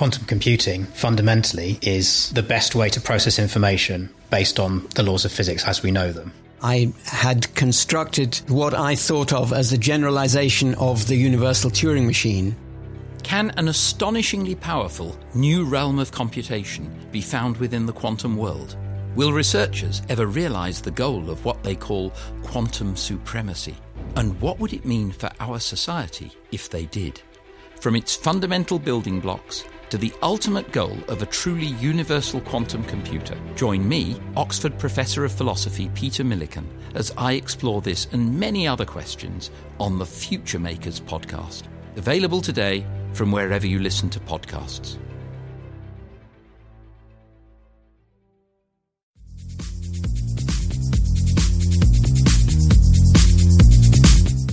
quantum computing fundamentally is the best way to process information based on the laws of physics as we know them. I had constructed what I thought of as a generalization of the universal Turing machine. Can an astonishingly powerful new realm of computation be found within the quantum world? Will researchers ever realize the goal of what they call quantum supremacy? And what would it mean for our society if they did? From its fundamental building blocks to the ultimate goal of a truly universal quantum computer. Join me, Oxford Professor of Philosophy Peter Millican, as I explore this and many other questions on the Future Makers podcast. Available today from wherever you listen to podcasts.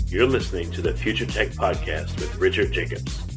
You're listening to the Future Tech Podcast with Richard Jacobs.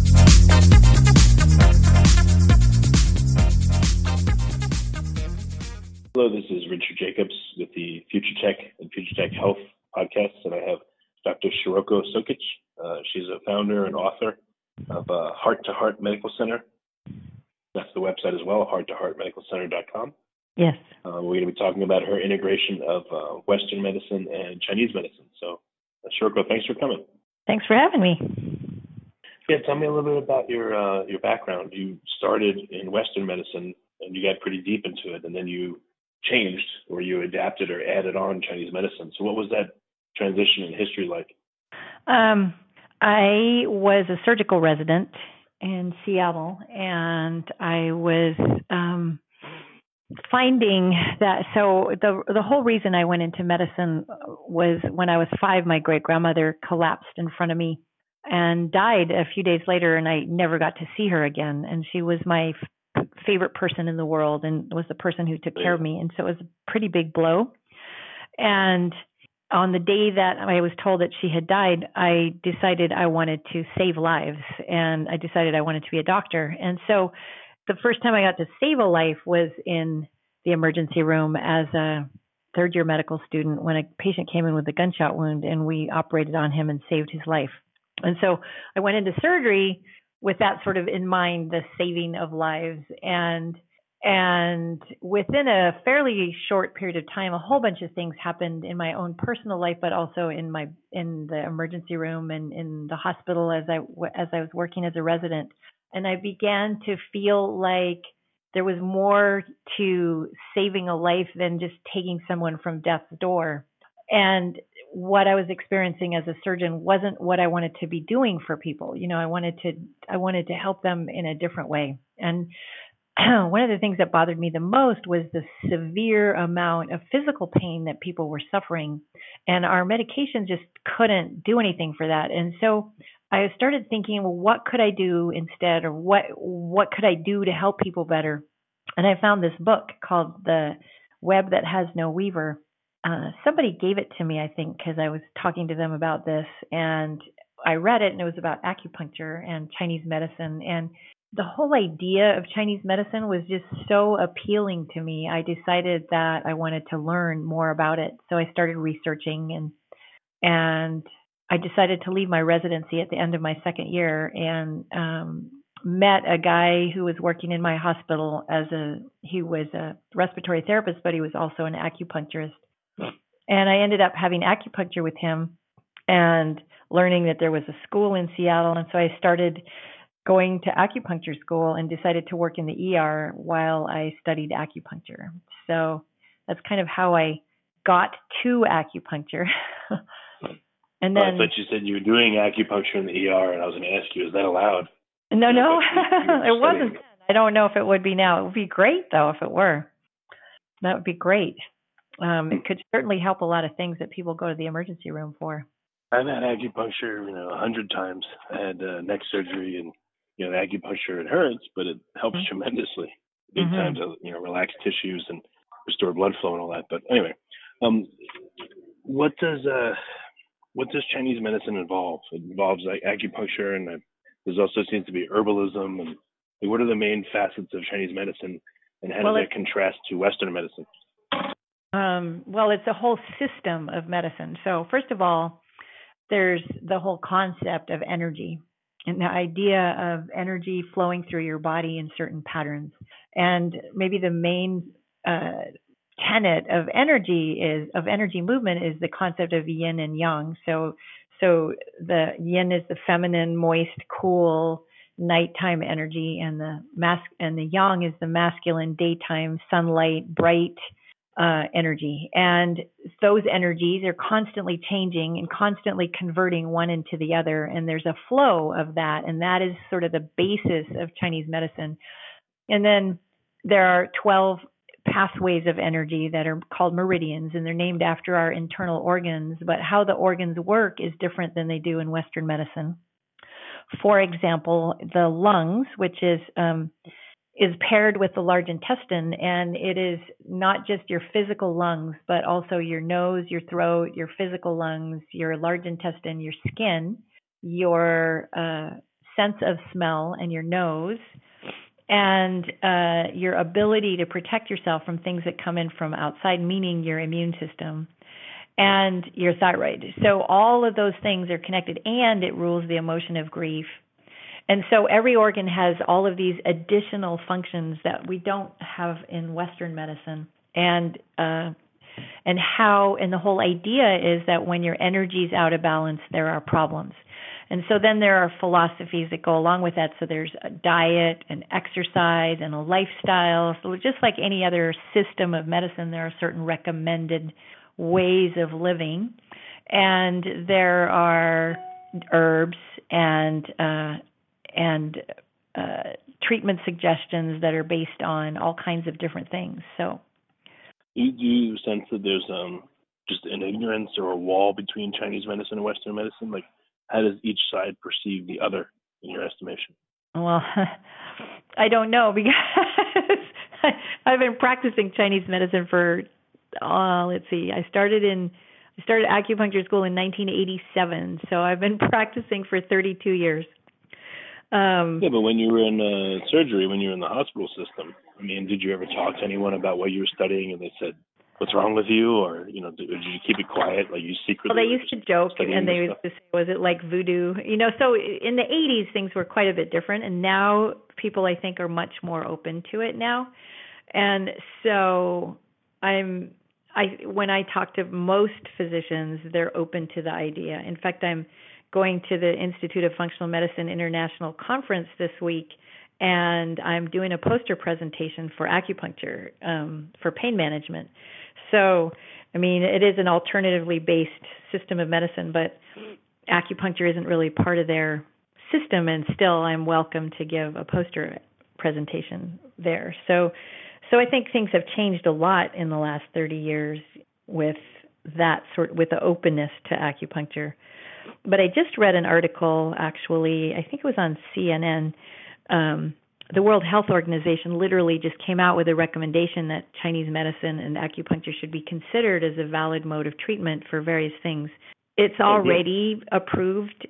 Hello, this is Richard Jacobs with the Future Tech and Future Tech Health podcasts, and I have Dr. Shiroko Sokitch. Uh, she's a founder and author of uh, Heart to Heart Medical Center. That's the website as well, hearttoheartmedicalcenter.com. Yes. Uh, we're going to be talking about her integration of uh, Western medicine and Chinese medicine. So, uh, Shiroko, thanks for coming. Thanks for having me. Yeah, tell me a little bit about your uh, your background. You started in Western medicine and you got pretty deep into it, and then you changed or you adapted or added on Chinese medicine. So what was that transition in history like? Um, I was a surgical resident in Seattle, and I was um, finding that. So the the whole reason I went into medicine was when I was five, my great grandmother collapsed in front of me and died a few days later, and I never got to see her again. And she was my favorite person in the world and was the person who took care of me. And so it was a pretty big blow. And on the day that I was told that she had died, I decided I wanted to save lives and I decided I wanted to be a doctor. And so the first time I got to save a life was in the emergency room as a third year medical student when a patient came in with a gunshot wound and we operated on him and saved his life. And so I went into surgery with that sort of in mind, the saving of lives and and within a fairly short period of time, a whole bunch of things happened in my own personal life, but also in my in the emergency room and in the hospital as I as I was working as a resident. And I began to feel like there was more to saving a life than just taking someone from death's door. And what I was experiencing as a surgeon wasn't what I wanted to be doing for people. You know, I wanted to I wanted to help them in a different way. And one of the things that bothered me the most was the severe amount of physical pain that people were suffering and our medication just couldn't do anything for that. And so I started thinking, well, what could I do instead or what what could I do to help people better? And I found this book called The Web That Has No Weaver uh, somebody gave it to me, I think, because I was talking to them about this, and I read it, and it was about acupuncture and Chinese medicine, and the whole idea of Chinese medicine was just so appealing to me. I decided that I wanted to learn more about it, so I started researching, and and I decided to leave my residency at the end of my second year, and um, met a guy who was working in my hospital as a he was a respiratory therapist, but he was also an acupuncturist and I ended up having acupuncture with him and learning that there was a school in Seattle. And so I started going to acupuncture school and decided to work in the ER while I studied acupuncture. So that's kind of how I got to acupuncture. And then oh, I thought you said you were doing acupuncture in the ER, and I was going to ask you, is that allowed? No, no, it wasn't. I don't know if it would be now. It would be great though if it were. That would be great. Um, it could certainly help a lot of things that people go to the emergency room for. I've had acupuncture, you know, a hundred times. I had uh, neck surgery, and you know, the acupuncture it hurts, but it helps mm-hmm. tremendously. Big mm-hmm. time to you know relax tissues and restore blood flow and all that. But anyway, um, what does uh, what does Chinese medicine involve? It involves like acupuncture, and uh, there's also seems to be herbalism, and like, what are the main facets of Chinese medicine, and how well, does that contrast to Western medicine? Um, well, it's a whole system of medicine. So first of all, there's the whole concept of energy and the idea of energy flowing through your body in certain patterns. And maybe the main uh, tenet of energy is of energy movement is the concept of yin and yang. So so the yin is the feminine, moist, cool, nighttime energy, and the mas and the yang is the masculine, daytime, sunlight, bright uh, energy. And those energies are constantly changing and constantly converting one into the other. And there's a flow of that, and that is sort of the basis of Chinese medicine. And then there are 12 pathways of energy that are called meridians and they're named after our internal organs, but how the organs work is different than they do in Western medicine. For example, the lungs, which is um, is paired with the large intestine, and it is not just your physical lungs, but also your nose, your throat, your physical lungs, your large intestine, your skin, your uh, sense of smell, and your nose, and uh, your ability to protect yourself from things that come in from outside, meaning your immune system and your thyroid. So all of those things are connected, and it rules the emotion of grief. And so every organ has all of these additional functions that we don't have in Western medicine. And uh, and how and the whole idea is that when your energy is out of balance, there are problems. And so then there are philosophies that go along with that. So there's a diet and exercise and a lifestyle. So just like any other system of medicine, there are certain recommended ways of living. And there are herbs and uh, and uh, treatment suggestions that are based on all kinds of different things. So, do you sense that there's um, just an ignorance or a wall between Chinese medicine and Western medicine? Like, how does each side perceive the other in your estimation? Well, I don't know because I've been practicing Chinese medicine for uh, let's see, I started in I started acupuncture school in 1987, so I've been practicing for 32 years. Um, yeah, but when you were in uh, surgery, when you were in the hospital system, I mean, did you ever talk to anyone about what you were studying, and they said, what's wrong with you? Or you know did, did you keep it quiet like you secretly well they used to joke and they used to say was it like voodoo? You know so in the 80s things were quite a bit different and now people i think are much more open to it now. And so i'm i when i talk to most physicians they're open to the idea. In fact i'm going to the institute of functional medicine international conference this week and I'm doing a poster presentation for acupuncture um, for pain management. So, I mean, it is an alternatively based system of medicine, but acupuncture isn't really part of their system, and still, I'm welcome to give a poster presentation there. So, so I think things have changed a lot in the last 30 years with that sort with the openness to acupuncture. But I just read an article actually, I think it was on CNN um, the World Health Organization literally just came out with a recommendation that Chinese medicine and acupuncture should be considered as a valid mode of treatment for various things. It's already approved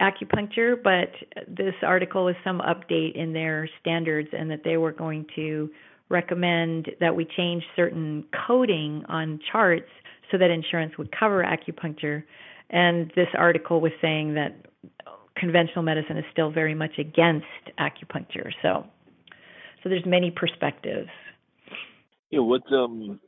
acupuncture, but this article is some update in their standards and that they were going to recommend that we change certain coding on charts so that insurance would cover acupuncture. And this article was saying that conventional medicine is still very much against acupuncture. So, so there's many perspectives. Yeah, what um,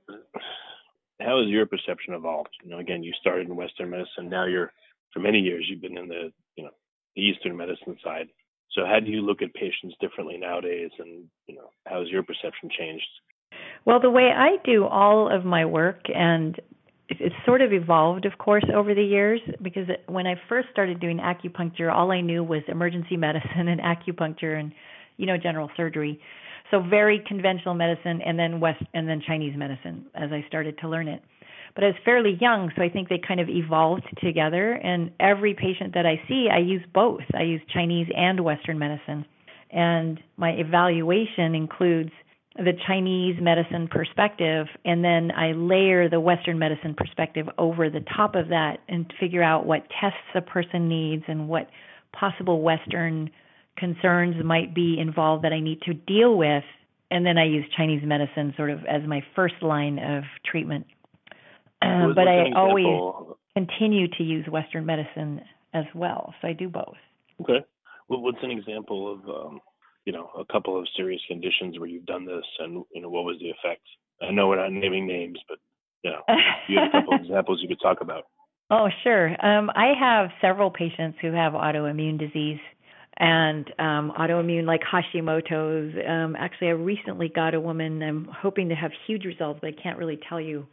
how has your perception evolved? You know, again, you started in Western medicine. Now you're for many years you've been in the you know the Eastern medicine side. So how do you look at patients differently nowadays, and you know how has your perception changed? Well, the way I do all of my work and it's sort of evolved, of course, over the years. Because when I first started doing acupuncture, all I knew was emergency medicine and acupuncture and you know general surgery. So very conventional medicine, and then West and then Chinese medicine as I started to learn it. But I was fairly young, so I think they kind of evolved together. And every patient that I see, I use both. I use Chinese and Western medicine. And my evaluation includes the Chinese medicine perspective, and then I layer the Western medicine perspective over the top of that and figure out what tests a person needs and what possible Western concerns might be involved that I need to deal with. And then I use Chinese medicine sort of as my first line of treatment. Uh, but I always continue to use Western medicine as well. So I do both. Okay. Well, what's an example of um, you know a couple of serious conditions where you've done this, and you know what was the effect? I know we're not naming names, but you know, you have a couple of examples you could talk about. Oh, sure. Um, I have several patients who have autoimmune disease and um, autoimmune like Hashimoto's. Um, actually, I recently got a woman. I'm hoping to have huge results, but I can't really tell you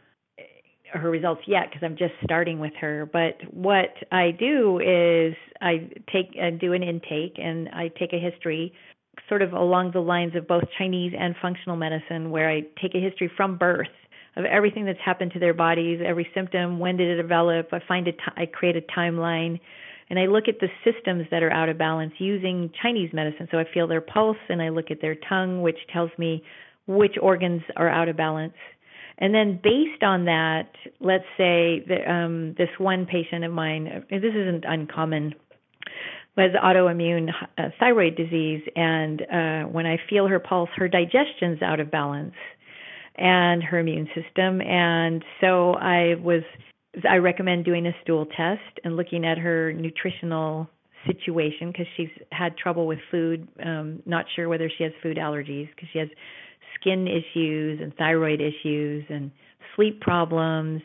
her results yet because I'm just starting with her. But what I do is I take uh, do an intake and I take a history, sort of along the lines of both Chinese and functional medicine, where I take a history from birth of everything that's happened to their bodies, every symptom, when did it develop. I find a t- I create a timeline. And I look at the systems that are out of balance using Chinese medicine. So I feel their pulse and I look at their tongue, which tells me which organs are out of balance and then based on that, let's say that um, this one patient of mine, this isn't uncommon, was autoimmune uh, thyroid disease, and uh, when I feel her pulse, her digestion's out of balance, and her immune system, and so I was, I recommend doing a stool test and looking at her nutritional situation because she's had trouble with food, um, not sure whether she has food allergies because she has skin issues and thyroid issues and sleep problems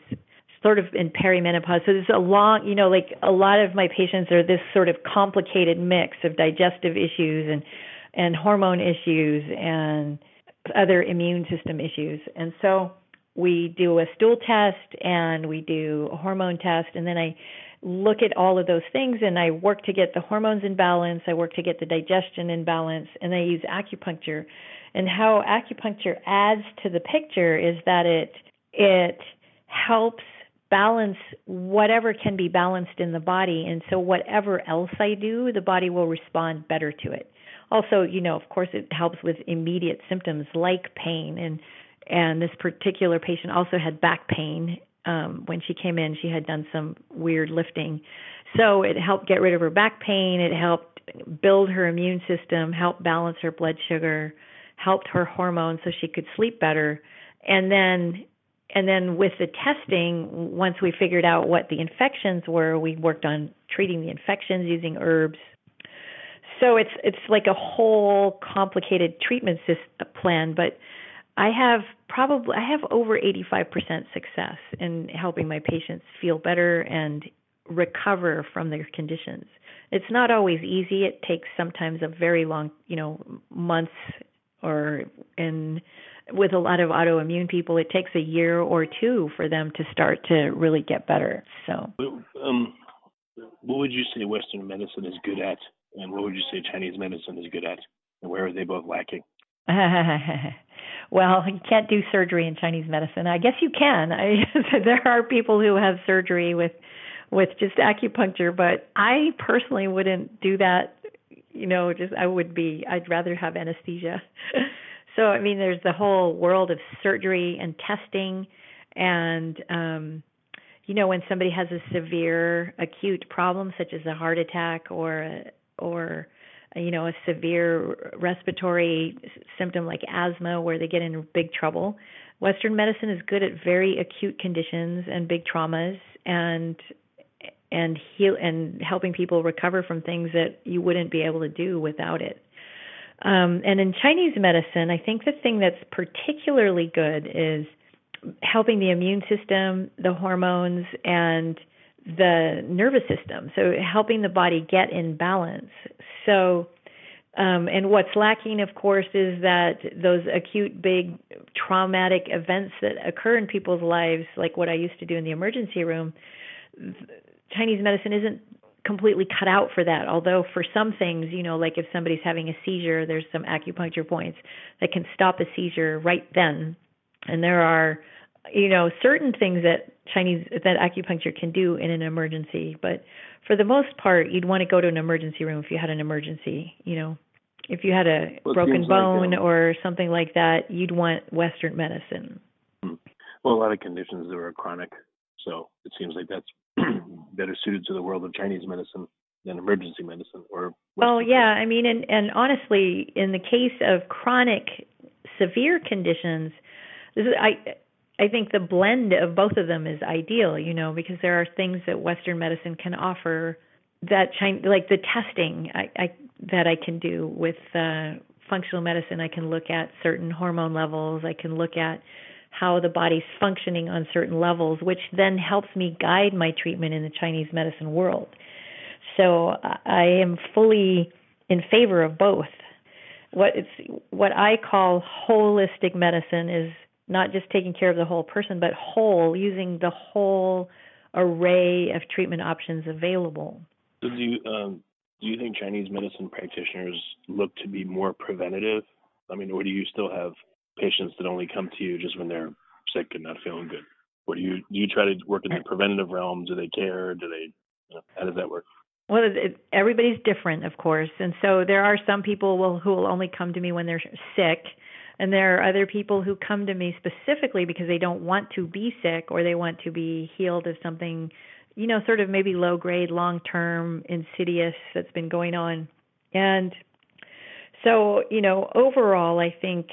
sort of in perimenopause. So there's a long you know like a lot of my patients are this sort of complicated mix of digestive issues and and hormone issues and other immune system issues. And so we do a stool test and we do a hormone test. And then I look at all of those things and I work to get the hormones in balance, I work to get the digestion in balance, and I use acupuncture. And how acupuncture adds to the picture is that it it helps balance whatever can be balanced in the body. And so whatever else I do the body will respond better to it. Also you know of course it helps with immediate symptoms like pain. And and this particular patient also had back pain um when she came in. She had done some weird lifting. So it helped get rid of her back pain. It helped build her immune system help balance her blood sugar helped her hormones so she could sleep better. And then and then with the testing, once we figured out what the infections were, we worked on treating the infections using herbs. So it's it's like a whole complicated treatment uh, plan, but I have probably I have over 85% success in helping my patients feel better and recover from their conditions. It's not always easy. It takes sometimes a very long, you know, months or in with a lot of autoimmune people it takes a year or two for them to start to really get better. So um, what would you say western medicine is good at? And what would you say chinese medicine is good at? And where are they both lacking? Well you can't do surgery in chinese medicine. I guess you can. I, there are people who have surgery with with just acupuncture but i personally wouldn't do that. You know, just I would be I'd rather have anesthesia. so I mean there's the whole world of surgery and testing and um you know when somebody has a severe acute problem such as a heart attack or a, or you know a severe respiratory symptom like asthma where they get in big trouble western medicine is good at very acute conditions and big traumas and and heal and helping people recover from things that you wouldn't be able to do without it. Um, and in Chinese medicine, I think the thing that's particularly good is helping the immune system, the hormones, and the nervous system. So helping the body get in balance. So Um, and what's lacking, of course, is that those acute, big, traumatic events that occur in people's lives, like what I used to do in the emergency room, Chinese medicine isn't completely cut out for that. Although for some things, you know, like if somebody's having a seizure, there's some acupuncture points that can stop a seizure right then. And there are, you know, certain things that Chinese that acupuncture can do in an emergency, but for the most part, you'd want to go to an emergency room if you had an emergency, you know. If you had a well, broken bone like, um, or something like that, you'd want western medicine. Hmm. Well, a lot of conditions that are chronic, so it seems like that's better suited to the world of Chinese medicine than emergency medicine or Western Oh yeah, I mean and and honestly in the case of chronic severe conditions this is I I think the blend of both of them is ideal, you know, because there are things that western medicine can offer that China like the testing I, I that I can do with uh functional medicine. I can look at certain hormone levels, I can look at how the body's functioning on certain levels, which then helps me guide my treatment in the Chinese medicine world. So I am fully in favor of both. What it's what I call holistic medicine is not just taking care of the whole person, but whole, using the whole array of treatment options available. So do you um, do you think Chinese medicine practitioners look to be more preventative? I mean, or do you still have patients that only come to you just when they're sick and not feeling good? Or do you do you try to work in the preventative realm? Do they care? Do they? You know, how does that work? Well, it, everybody's different, of course, and so there are some people will, who will only come to me when they're sick, and there are other people who come to me specifically because they don't want to be sick or they want to be healed of something, you know, sort of maybe low grade, long term, insidious that's been going on, and so you know, overall, I think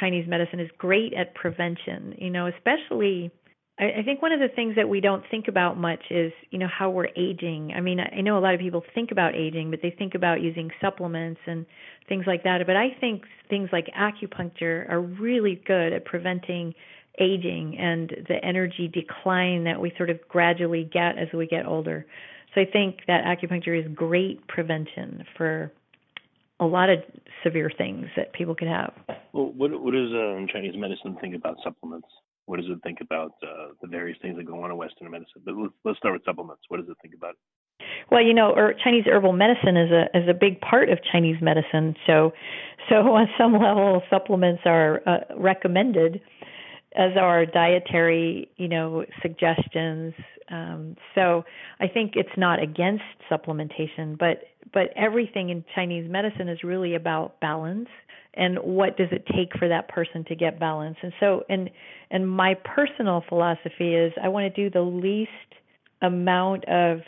Chinese medicine is great at prevention, you know, especially I, I think one of the things that we don't think about much is, you know, how we're aging. I mean, I know a lot of people think about aging, but they think about using supplements and things like that. But I think things like acupuncture are really good at preventing aging and the energy decline that we sort of gradually get as we get older. So I think that acupuncture is great prevention for a lot of severe things that people could have. Well, what what does um, Chinese medicine think about supplements? What does it think about uh, the various things that go on in Western medicine? But let's, let's start with supplements. What does it think about? Well, you know, or Chinese herbal medicine is a is a big part of Chinese medicine. So, so on some level, supplements are uh, recommended as are dietary, you know, suggestions. Um, so I think it's not against supplementation, but but everything in Chinese medicine is really about balance and what does it take for that person to get balance. And so and and my personal philosophy is I want to do the least amount of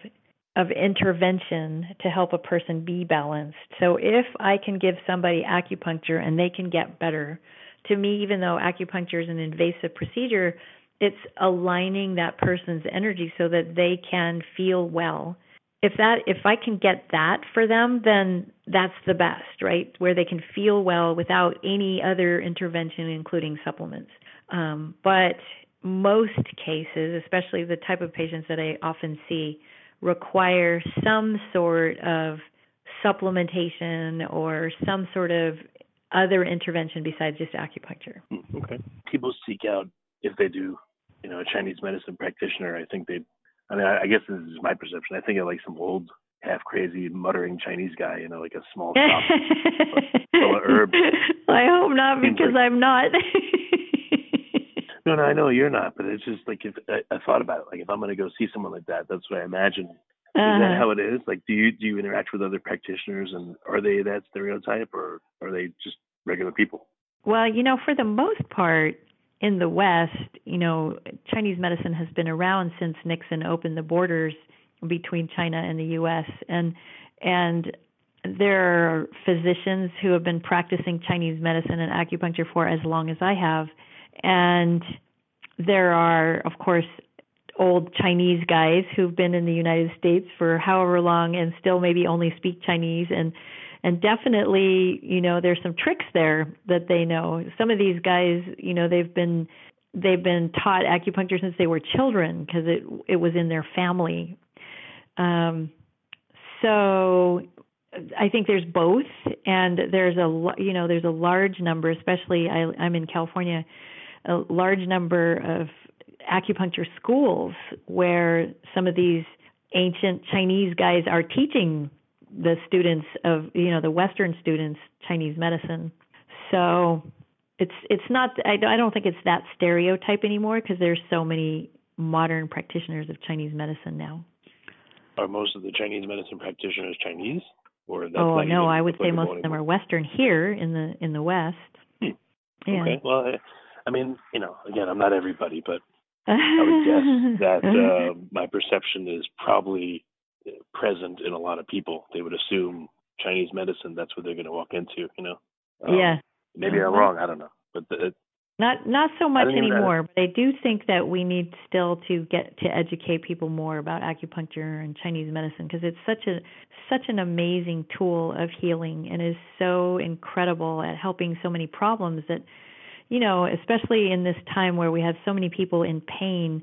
of intervention to help a person be balanced. So if I can give somebody acupuncture and they can get better, to me even though acupuncture is an invasive procedure, it's aligning that person's energy so that they can feel well if that if I can get that for them, then that's the best, right? Where they can feel well without any other intervention, including supplements. Um, but most cases, especially the type of patients that I often see, require some sort of supplementation or some sort of other intervention besides just acupuncture. Okay. People seek out if they do, you know, a Chinese medicine practitioner. I think they I mean, I, I guess this is my perception. I think of like some old, half crazy, muttering Chinese guy, you know, like a small shop full of herbs. I hope not, because I'm not. no, no, I know you're not, but it's just like if I, I thought about it, like if I'm going to go see someone like that, that's what I imagine. Uh-huh. Is that uh-huh. how it is? Like, do you do you interact with other practitioners, and are they that stereotype, or are they just regular people? Well, you know, for the most part, in the West, you know, Chinese medicine has been around since Nixon opened the borders between China and the U.S. and and there are physicians who have been practicing Chinese medicine and acupuncture for as long as I have, and there are, of course, old Chinese guys who've been in the United States for however long and still maybe only speak Chinese. And and definitely you know there's some tricks there that they know. Some of these guys you know they've been they've been taught acupuncture since they were children because it it was in their family. Um so I think there's both, and there's a you know there's a large number, especially I, I'm in California, a large number of acupuncture schools where some of these ancient Chinese guys are teaching the students of you know the Western students Chinese medicine. So it's it's not I, I don't think it's that stereotype anymore because there's so many modern practitioners of Chinese medicine now. Are most of the Chinese medicine practitioners Chinese? Or that's oh no, I would say most of them are Western here in the in the West. Hmm. Yeah. Okay. Well, I, I mean, you know, again, I'm not everybody, but I would guess that uh, my perception is probably present in a lot of people. They would assume Chinese medicine. That's what they're going to walk into. You know. Um, yeah. Maybe I'm wrong. I don't know, but the, not not so much anymore, but I do think that we need still to get to educate people more about acupuncture and Chinese medicine because it's such a such an amazing tool of healing and is so incredible at helping so many problems that you know, especially in this time where we have so many people in pain,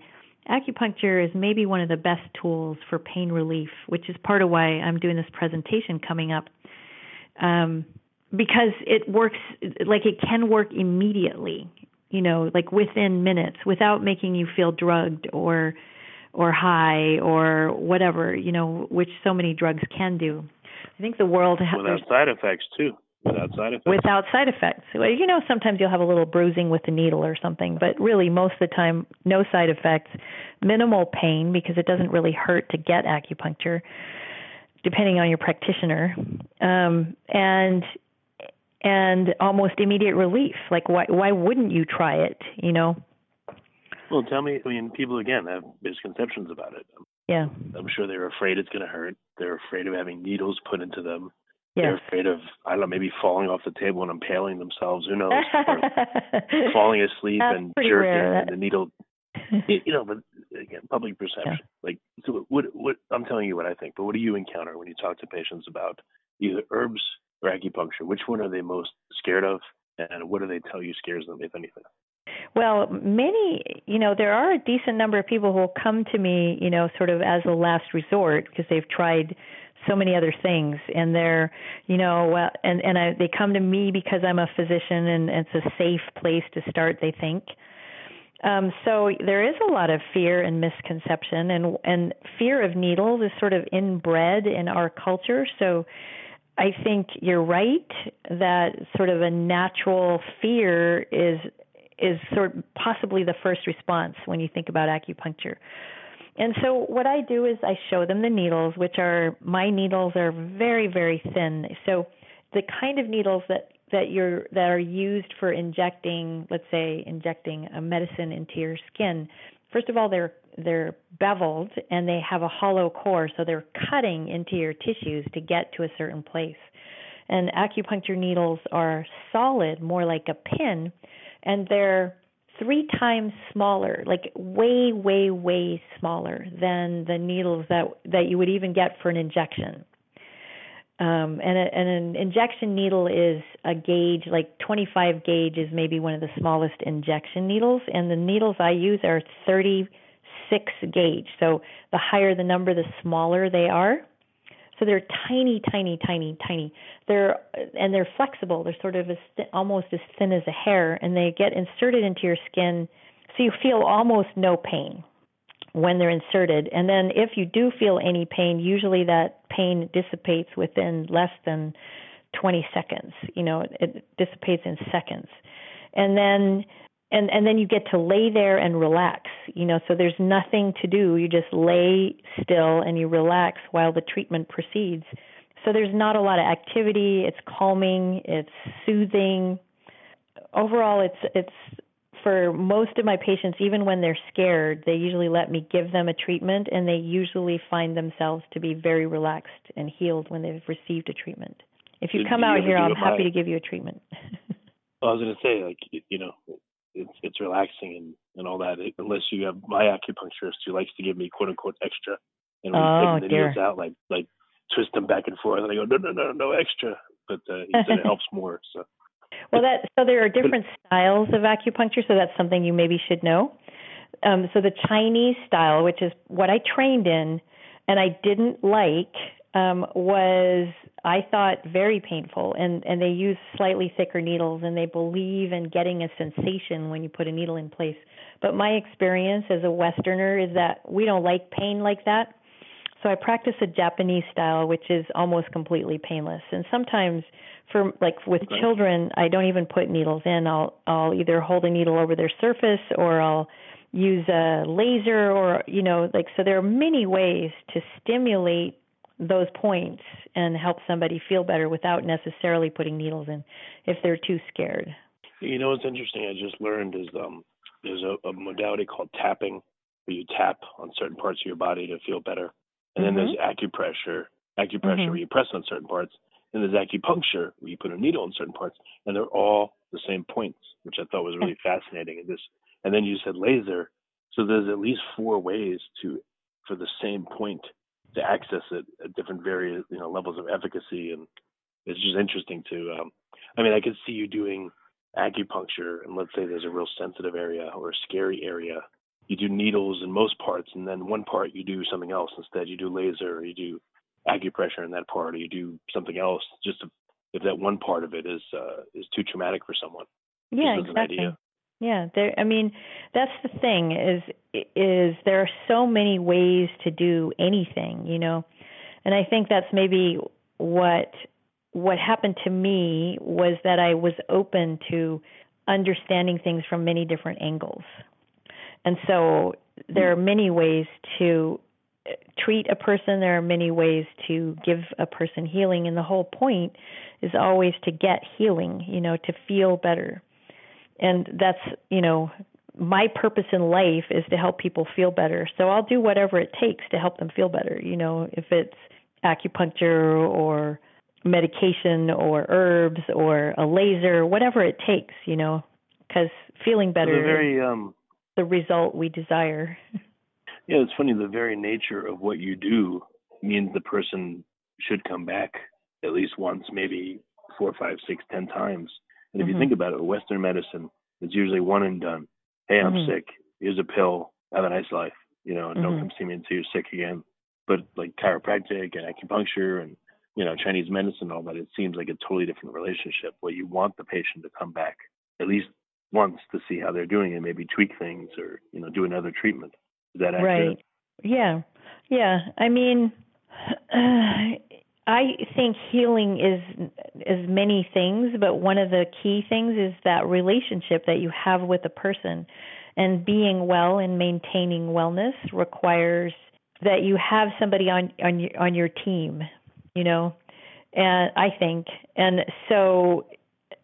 acupuncture is maybe one of the best tools for pain relief, which is part of why I'm doing this presentation coming up. Um, because it works like it can work immediately you know, like within minutes without making you feel drugged or or high or whatever, you know, which so many drugs can do. I think the world has without side effects too. Without side effects. Without side effects. Well, you know, sometimes you'll have a little bruising with the needle or something, but really most of the time no side effects, minimal pain because it doesn't really hurt to get acupuncture depending on your practitioner. Um, and and almost immediate relief. Like why why wouldn't you try it? You know. Well, tell me. I mean, people again have misconceptions about it. Yeah. I'm sure they're afraid it's going to hurt. They're afraid of having needles put into them. Yes. They're afraid of I don't know, maybe falling off the table and impaling themselves. Who knows? falling asleep That's and jerking rare. and the needle. you know, but again, public perception. Yeah. Like, so what? What? I'm telling you what I think. But what do you encounter when you talk to patients about either herbs or acupuncture? Which one are they most scared of, and what do they tell you scares them, if anything? Well, many, you know, there are a decent number of people who will come to me, you know, sort of as a last resort because they've tried so many other things. And they're you know well and and I, they come to me because I'm a physician and it's a safe place to start they think. Um, so there is a lot of fear and misconception and and fear of needles is sort of inbred in our culture. So I think you're right that sort of a natural fear is is sort of possibly the first response when you think about acupuncture. And so what I do is I show them the needles, which are my needles are very very thin. So the kind of needles that that you're that are used for injecting, let's say injecting a medicine into your skin. First of all, they're they're beveled and they have a hollow core, so they're cutting into your tissues to get to a certain place. And acupuncture needles are solid, more like a pin, and they're three times smaller, like way, way, way smaller than the needles that that you would even get for an injection. Um, and, a, and an injection needle is a gauge, like 25 gauge is maybe one of the smallest injection needles, and the needles I use are 36 gauge. So the higher the number, the smaller they are. So they're tiny, tiny, tiny, tiny. They're and they're flexible. They're sort of as th- almost as thin as a hair, and they get inserted into your skin, so you feel almost no pain when they're inserted. And then if you do feel any pain, usually that pain dissipates within less than 20 seconds. You know, it, it dissipates in seconds. And then and and then you get to lay there and relax you know so there's nothing to do. You just lay still and you relax while the treatment proceeds. So there's not a lot of activity. It's calming. It's soothing. Overall it's it's for most of my patients even when they're scared they usually let me give them a treatment and they usually find themselves to be very relaxed and healed when they've received a treatment. If you Did come you out ever here i'm happy to give you a treatment. Well, I was going to say, like, you know, it's it's relaxing and and all that. It, unless you have my acupuncturist who likes to give me quote unquote extra, and when Oh, taking the needles out, like like twist them back and forth, and I go, no, no, no, no extra. But uh, he said it helps more. So Well, that so there are different styles of acupuncture, so that's something you maybe should know. Um, so the Chinese style, which is what I trained in, and I didn't like um, was I thought very painful, and and they use slightly thicker needles, and they believe in getting a sensation when you put a needle in place. But my experience as a Westerner is that we don't like pain like that. So I practice a Japanese style, which is almost completely painless. And sometimes, for like with okay. children, I don't even put needles in. I'll I'll either hold a needle over their surface, or I'll use a laser, or you know, like so. There are many ways to stimulate those points and help somebody feel better without necessarily putting needles in if they're too scared. You know what's interesting? I just learned is um, there's a, a modality called tapping, where you tap on certain parts of your body to feel better, and then mm-hmm. there's acupressure, acupressure mm-hmm. where you press on certain parts, and there's acupuncture where you put a needle in certain parts, and they're all the same points, which I thought was really fascinating. And this, and then you said laser, so there's at least four ways to for the same point to access it at different various you know levels of efficacy and it's just interesting to um i mean i could see you doing acupuncture and let's say there's a real sensitive area or a scary area. You do needles in most parts and then one part you do something else instead. You do laser or you do acupressure in that part or you do something else. Just to, if that one part of it is uh is too traumatic for someone. Yeah exactly yeah, there I mean, that's the thing is is there are so many ways to do anything, you know. And I think that's maybe what what happened to me was that I was open to understanding things from many different angles. And so there are many ways to uh, treat a person, there are many ways to give a person healing and the whole point is always to get healing, you know, to feel better and that's you know my purpose in life is to help people feel better. So i'll do whatever it takes to help them feel better you know if it's acupuncture or medication or herbs or a laser whatever it takes you know because feeling better the very um the result we desire. Yeah it's funny the very nature of what you do means the person should come back at least once maybe four five six ten times and if mm-hmm. you think about it, Western medicine is usually one and done. Hey, I'm mm-hmm. sick. Here's a pill. Have a nice life. You know, and don't mm-hmm. come see me until you're sick again. But like chiropractic and acupuncture and you know Chinese medicine, and all that, it seems like a totally different relationship where you want the patient to come back at least once to see how they're doing and maybe tweak things or you know do another treatment. Is that accurate? Right. Yeah. Yeah. I mean, I think healing is is many things, but one of the key things is that relationship that you have with a person. And being well and maintaining wellness requires that you have somebody on on your, on your team, you know. And I think and so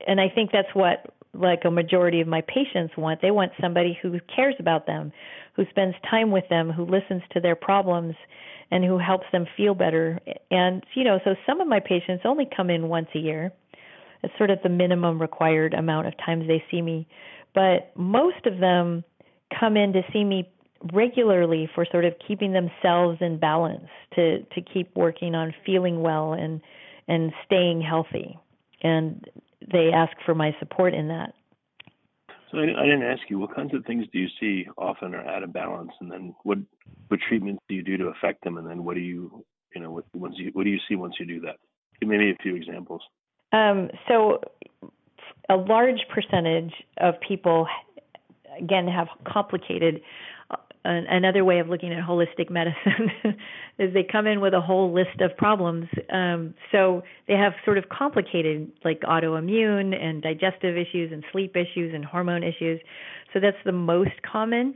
and I think that's what like a majority of my patients want. They want somebody who cares about them, who spends time with them, who listens to their problems and who helps them feel better. And, you know, so some of my patients only come in once a year. It's sort of the minimum required amount of times they see me. But most of them come in to see me regularly for sort of keeping themselves in balance to to keep working on feeling well and and staying healthy and they ask for my support in that so I, I, didn't ask you what kinds of things do you see often are out of balance, and then what what treatments do you do to affect them, and then what do you you know what, once you what do you see once you do that? Me a few examples. Um, so a large percentage of people again have complicated another way of looking at holistic medicine is they come in with a whole list of problems. Um, so they have sort of complicated, like autoimmune and digestive issues and sleep issues and hormone issues. So that's the most common.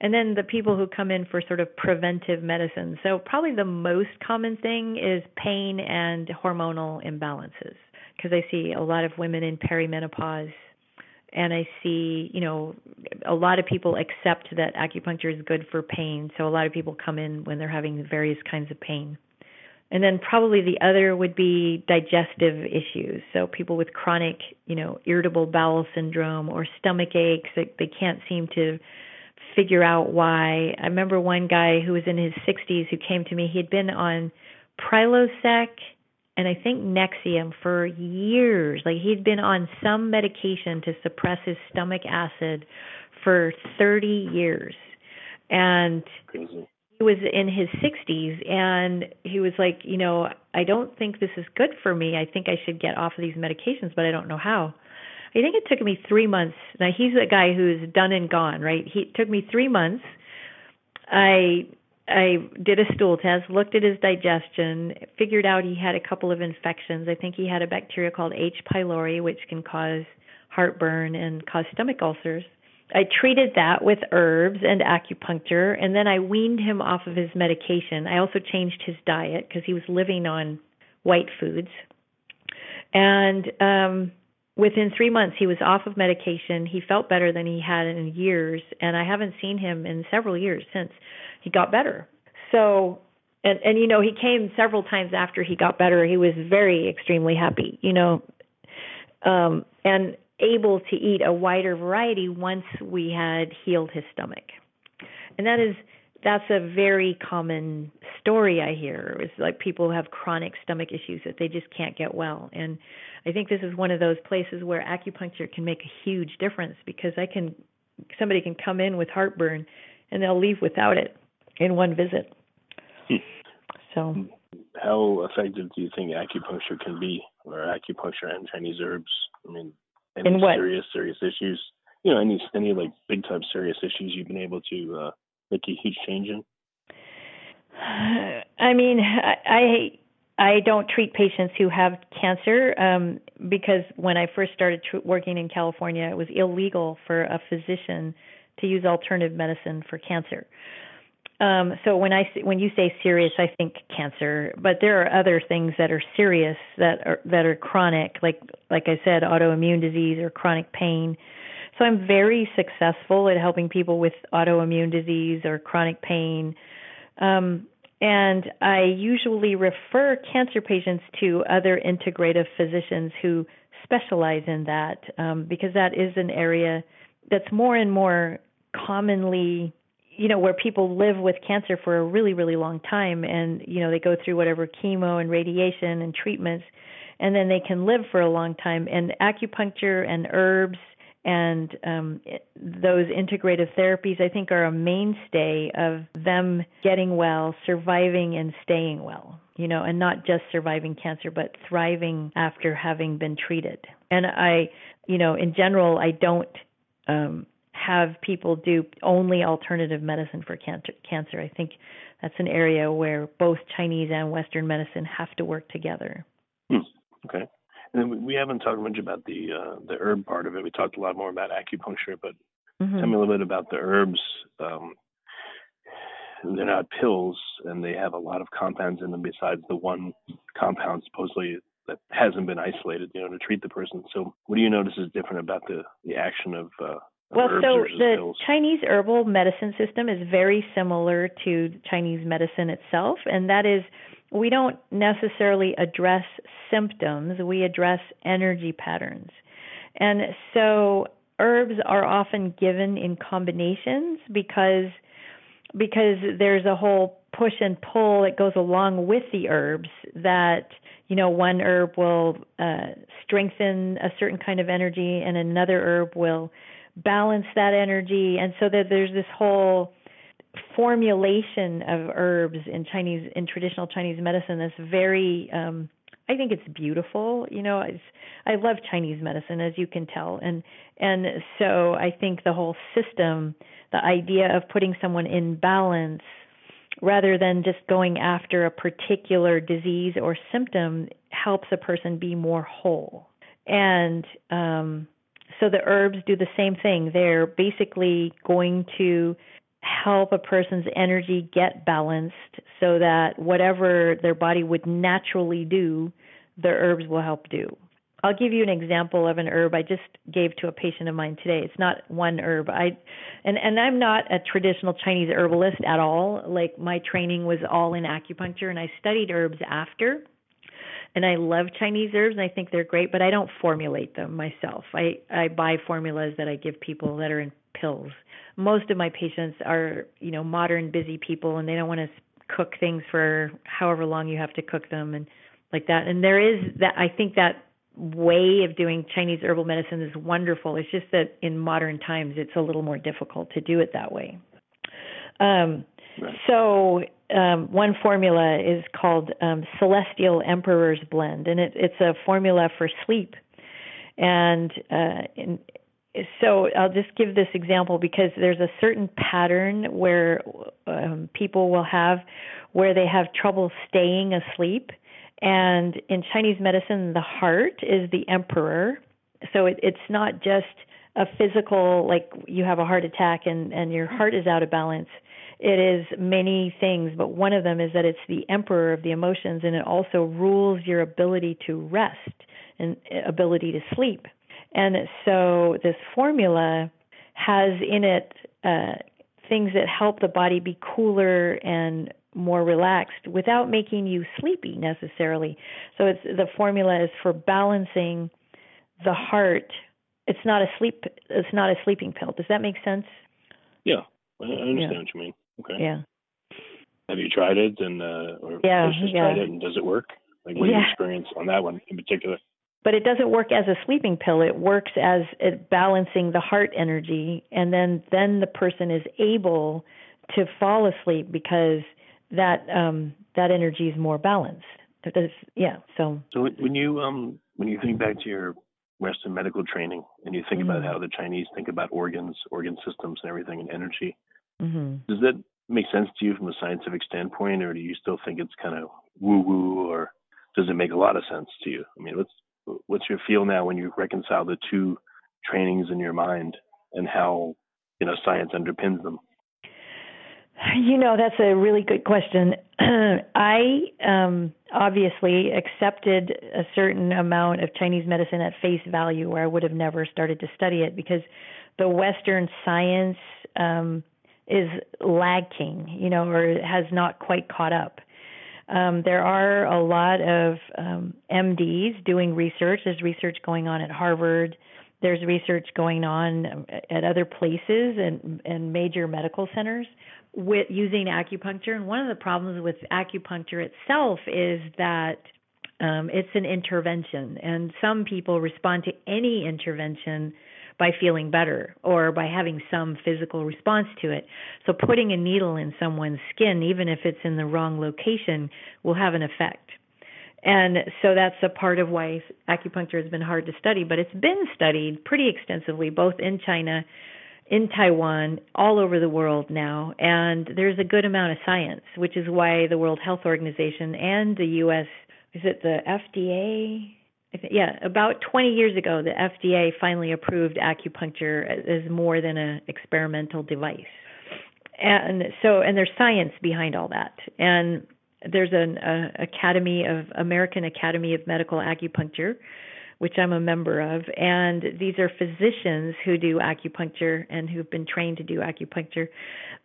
And then the people who come in for sort of preventive medicine. So probably the most common thing is pain and hormonal imbalances because I see a lot of women in perimenopause and I see, you know, a lot of people accept that acupuncture is good for pain. So a lot of people come in when they're having various kinds of pain. And then probably the other would be digestive issues. So people with chronic, you know, irritable bowel syndrome or stomach aches that they can't seem to figure out why. I remember one guy who was in his 60s who came to me. He had been on Prilosec and I think Nexium for years. Like he'd been on some medication to suppress his stomach acid for 30 years. And he was in his 60s and he was like, you know, I don't think this is good for me. I think I should get off of these medications, but I don't know how. I think it took me 3 months. Now he's a guy who's done and gone, right? He it took me 3 months. I I did a stool test, looked at his digestion, figured out he had a couple of infections. I think he had a bacteria called H. pylori which can cause heartburn and cause stomach ulcers. I treated that with herbs and acupuncture, and then I weaned him off of his medication. I also changed his diet because he was living on white foods. And um, within three months, he was off of medication. He felt better than he had in years, and I haven't seen him in several years since he got better. So, and and you know, he came several times after he got better. He was very extremely happy, you know, um, and able to eat a wider variety once we had healed his stomach. And that is that's a very common story I hear. It's like people who have chronic stomach issues that they just can't get well. And I think this is one of those places where acupuncture can make a huge difference because I can somebody can come in with heartburn and they'll leave without it in one visit. Hmm. So how effective do you think acupuncture can be or acupuncture and Chinese herbs? I mean, any in what? serious serious issues you know any any like big time serious issues you've been able to uh make a huge change in i mean i i don't treat patients who have cancer um because when i first started tr- working in california it was illegal for a physician to use alternative medicine for cancer um, so when I when you say serious, I think cancer, but there are other things that are serious that are that are chronic, like like I said, autoimmune disease or chronic pain. So I'm very successful at helping people with autoimmune disease or chronic pain. Um, and I usually refer cancer patients to other integrative physicians who specialize in that um, because that is an area that's more and more commonly you know where people live with cancer for a really really long time and you know they go through whatever chemo and radiation and treatments and then they can live for a long time. And acupuncture and herbs and um, those integrative therapies i think are a mainstay of them getting well surviving and staying well you know and not just surviving cancer but thriving after having been treated. And i you know in general i don't um, have people do only alternative medicine for cancer. Cancer. I think that's an area where both Chinese and Western medicine have to work together. Hmm. Okay. And then we haven't talked much about the uh, the herb part of it. We talked a lot more about acupuncture, but mm-hmm. tell me a little bit about the herbs. Um, they're not pills, and they have a lot of compounds in them besides the one compound supposedly that hasn't been isolated, you know, to treat the person. So, what do you notice is different about the the action of uh, well, so the pills. Chinese herbal medicine system is very similar to Chinese medicine itself, and that is we don't necessarily address symptoms, we address energy patterns. And so herbs are often given in combinations because because there's a whole push and pull that goes along with the herbs that you know one herb will uh, strengthen a certain kind of energy and another herb will balance that energy and so that there's this whole formulation of herbs in Chinese in traditional Chinese medicine that's very um I think it's beautiful. You know, I I love Chinese medicine as you can tell and and so I think the whole system, the idea of putting someone in balance rather than just going after a particular disease or symptom helps a person be more whole. And um so the herbs do the same thing. They're basically going to help a person's energy get balanced so that whatever their body would naturally do, the herbs will help do. I'll give you an example of an herb I just gave to a patient of mine today. It's not one herb. I and and I'm not a traditional Chinese herbalist at all. Like my training was all in acupuncture and I studied herbs after and I love Chinese herbs and I think they're great, but I don't formulate them myself. I I buy formulas that I give people that are in pills. Most of my patients are, you know, modern busy people and they don't want to cook things for however long you have to cook them and like that. And there is that I think that way of doing Chinese herbal medicine is wonderful. It's just that in modern times it's a little more difficult to do it that way. Um Right. So um, one formula is called um, Celestial Emperor's Blend, and it, it's a formula for sleep. And uh, so I'll just give this example because there's a certain pattern where um, people will have where they have trouble staying asleep. And in Chinese medicine, the heart is the emperor. So it, it's not just a physical, like you have a heart attack and, and your heart is out of balance. It is many things, but one of them is that it's the emperor of the emotions and it also rules your ability to rest and ability to sleep. And so this formula has in it uh, things that help the body be cooler and more relaxed without making you sleepy necessarily. So it's the formula is for balancing the heart. It's not a sleep. It's not a sleeping pill. Does that make sense? Yeah, I understand yeah. what you mean. Okay. Yeah. Have you tried it and uh, or yeah, yeah. tried it and does it work? Like what yeah. your experience on that one in particular? but it doesn't work as a sleeping pill it works as it balancing the heart energy and then then the person is able to fall asleep because that um that energy is more balanced yeah so so when you um when you think back to your western medical training and you think mm-hmm. about how the chinese think about organs organ systems and everything and energy mm-hmm. does that make sense to you from a scientific standpoint or do you still think it's kind of woo woo or does it make a lot of sense to you i mean what's what's your feel now when you reconcile the two trainings in your mind and how you know science underpins them? You know, that's a really good question. I um, obviously accepted a certain amount of Chinese medicine at face value, where I would have never started to study it because the Western science um, is lacking, you know, or has not quite caught up. Um, there are a lot of um, MDs doing research. There's research going on at Harvard. There's research going on at other places and, and major medical centers with using acupuncture. And one of the problems with acupuncture itself is that um, it's an intervention, and some people respond to any intervention by feeling better or by having some physical response to it. So putting a needle in someone's skin, even if it's in the wrong location, will have an effect. And so that's a part of why acupuncture has been hard to study, but it's been studied pretty extensively, both in China, in Taiwan, all over the world now. And there's a good amount of science, which is why the World Health Organization and the U.S. is it the FDA? Yeah, about 20 years ago, the FDA finally approved acupuncture as more than an experimental device. And so, and there's science behind all that. And there's an uh, Academy of American Academy of Medical Acupuncture, which I'm a member of, and these are physicians who do acupuncture and who've been trained to do acupuncture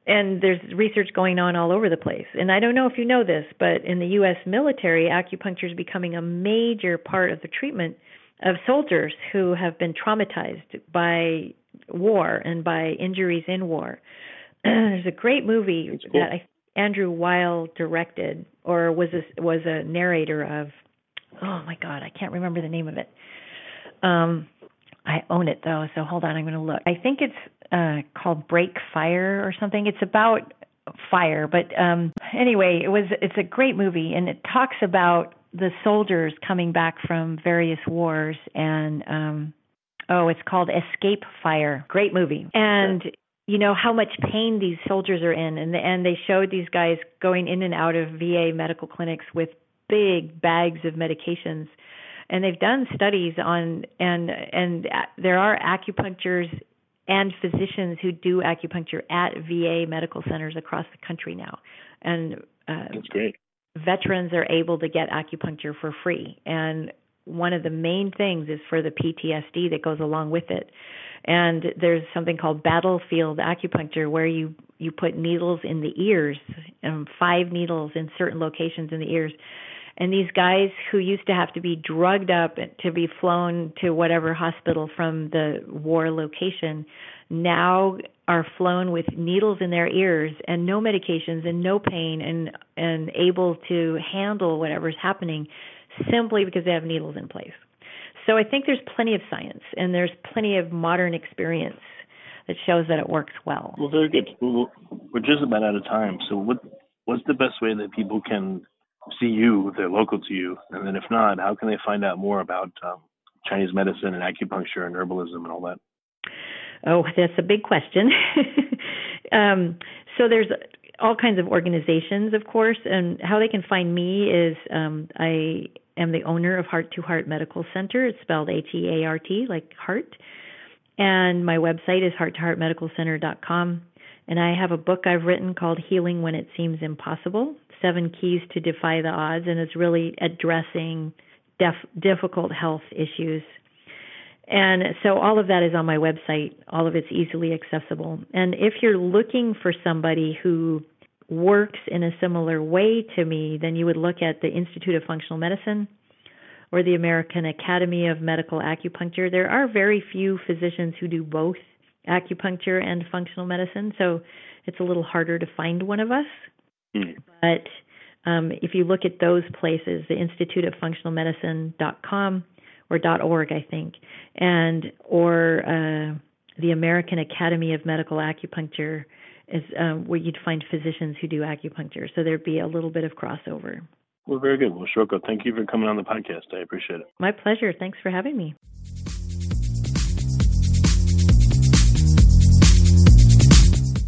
and there's research going on all over the place. And I don't know if you know this, but in the U.S. military, acupuncture is becoming a major part of the treatment of soldiers who have been traumatized by war and by injuries in war. there's a great movie cool. that I, Andrew Weil directed, or was a, was a narrator of. Oh my God, I can't remember the name of it. Um, I own it though, so hold on, I'm going to look. I think it's uh called Break Fire or something. It's about fire, but um anyway, it was it's a great movie and it talks about the soldiers coming back from various wars and um oh, it's called Escape Fire. Great movie. And you know how much pain these soldiers are in and the and they showed these guys going in and out of VA medical clinics with big bags of medications and they've done studies on and and there are acupuncturists and physicians who do acupuncture at VA medical centers across the country now. And uh, that's great. Veterans are able to get acupuncture for free, and one of the main things is for the PTSD that goes along with it. And there's something called battlefield acupuncture where you you put needles in the ears, um, five needles in certain locations in the ears, and these guys who used to have to be drugged up to be flown to whatever hospital from the war location now are flown with needles in their ears and no medications and no pain and and able to handle whatever's happening simply because they have needles in place. So I think there's plenty of science and there's plenty of modern experience that shows that it works well. Well, very good. We're just about out of time. So, what what's the best way that people can see you if they're local to you? And then, if not, how can they find out more about um, Chinese medicine and acupuncture and herbalism and all that? Oh, that's a big question. um, so there's all kinds of organizations, of course, and how they can find me is um, I am the owner of Heart to Heart Medical Center. It's spelled H E A R T, like heart. And my website is hearttoheartmedicalcenter.com. And I have a book I've written called Healing When It Seems Impossible Seven Keys to Defy the Odds. And it's really addressing def- difficult health issues and so all of that is on my website. All of it's easily accessible. And if you're looking for somebody who works in a similar way to me, then you would look at the Institute of Functional Medicine or the American Academy of Medical Acupuncture. There are very few physicians who do both acupuncture and functional medicine, so it's a little harder to find one of us. Mm. But um, if you look at those places, the Institute of Functional Medicine.com or dot .org, I think, and or uh, the American Academy of Medical Acupuncture is um, where you'd find physicians who do acupuncture. So there'd be a little bit of crossover. Well, very good. Well, Shoko, thank you for coming on the podcast. I appreciate it. My pleasure. Thanks for having me.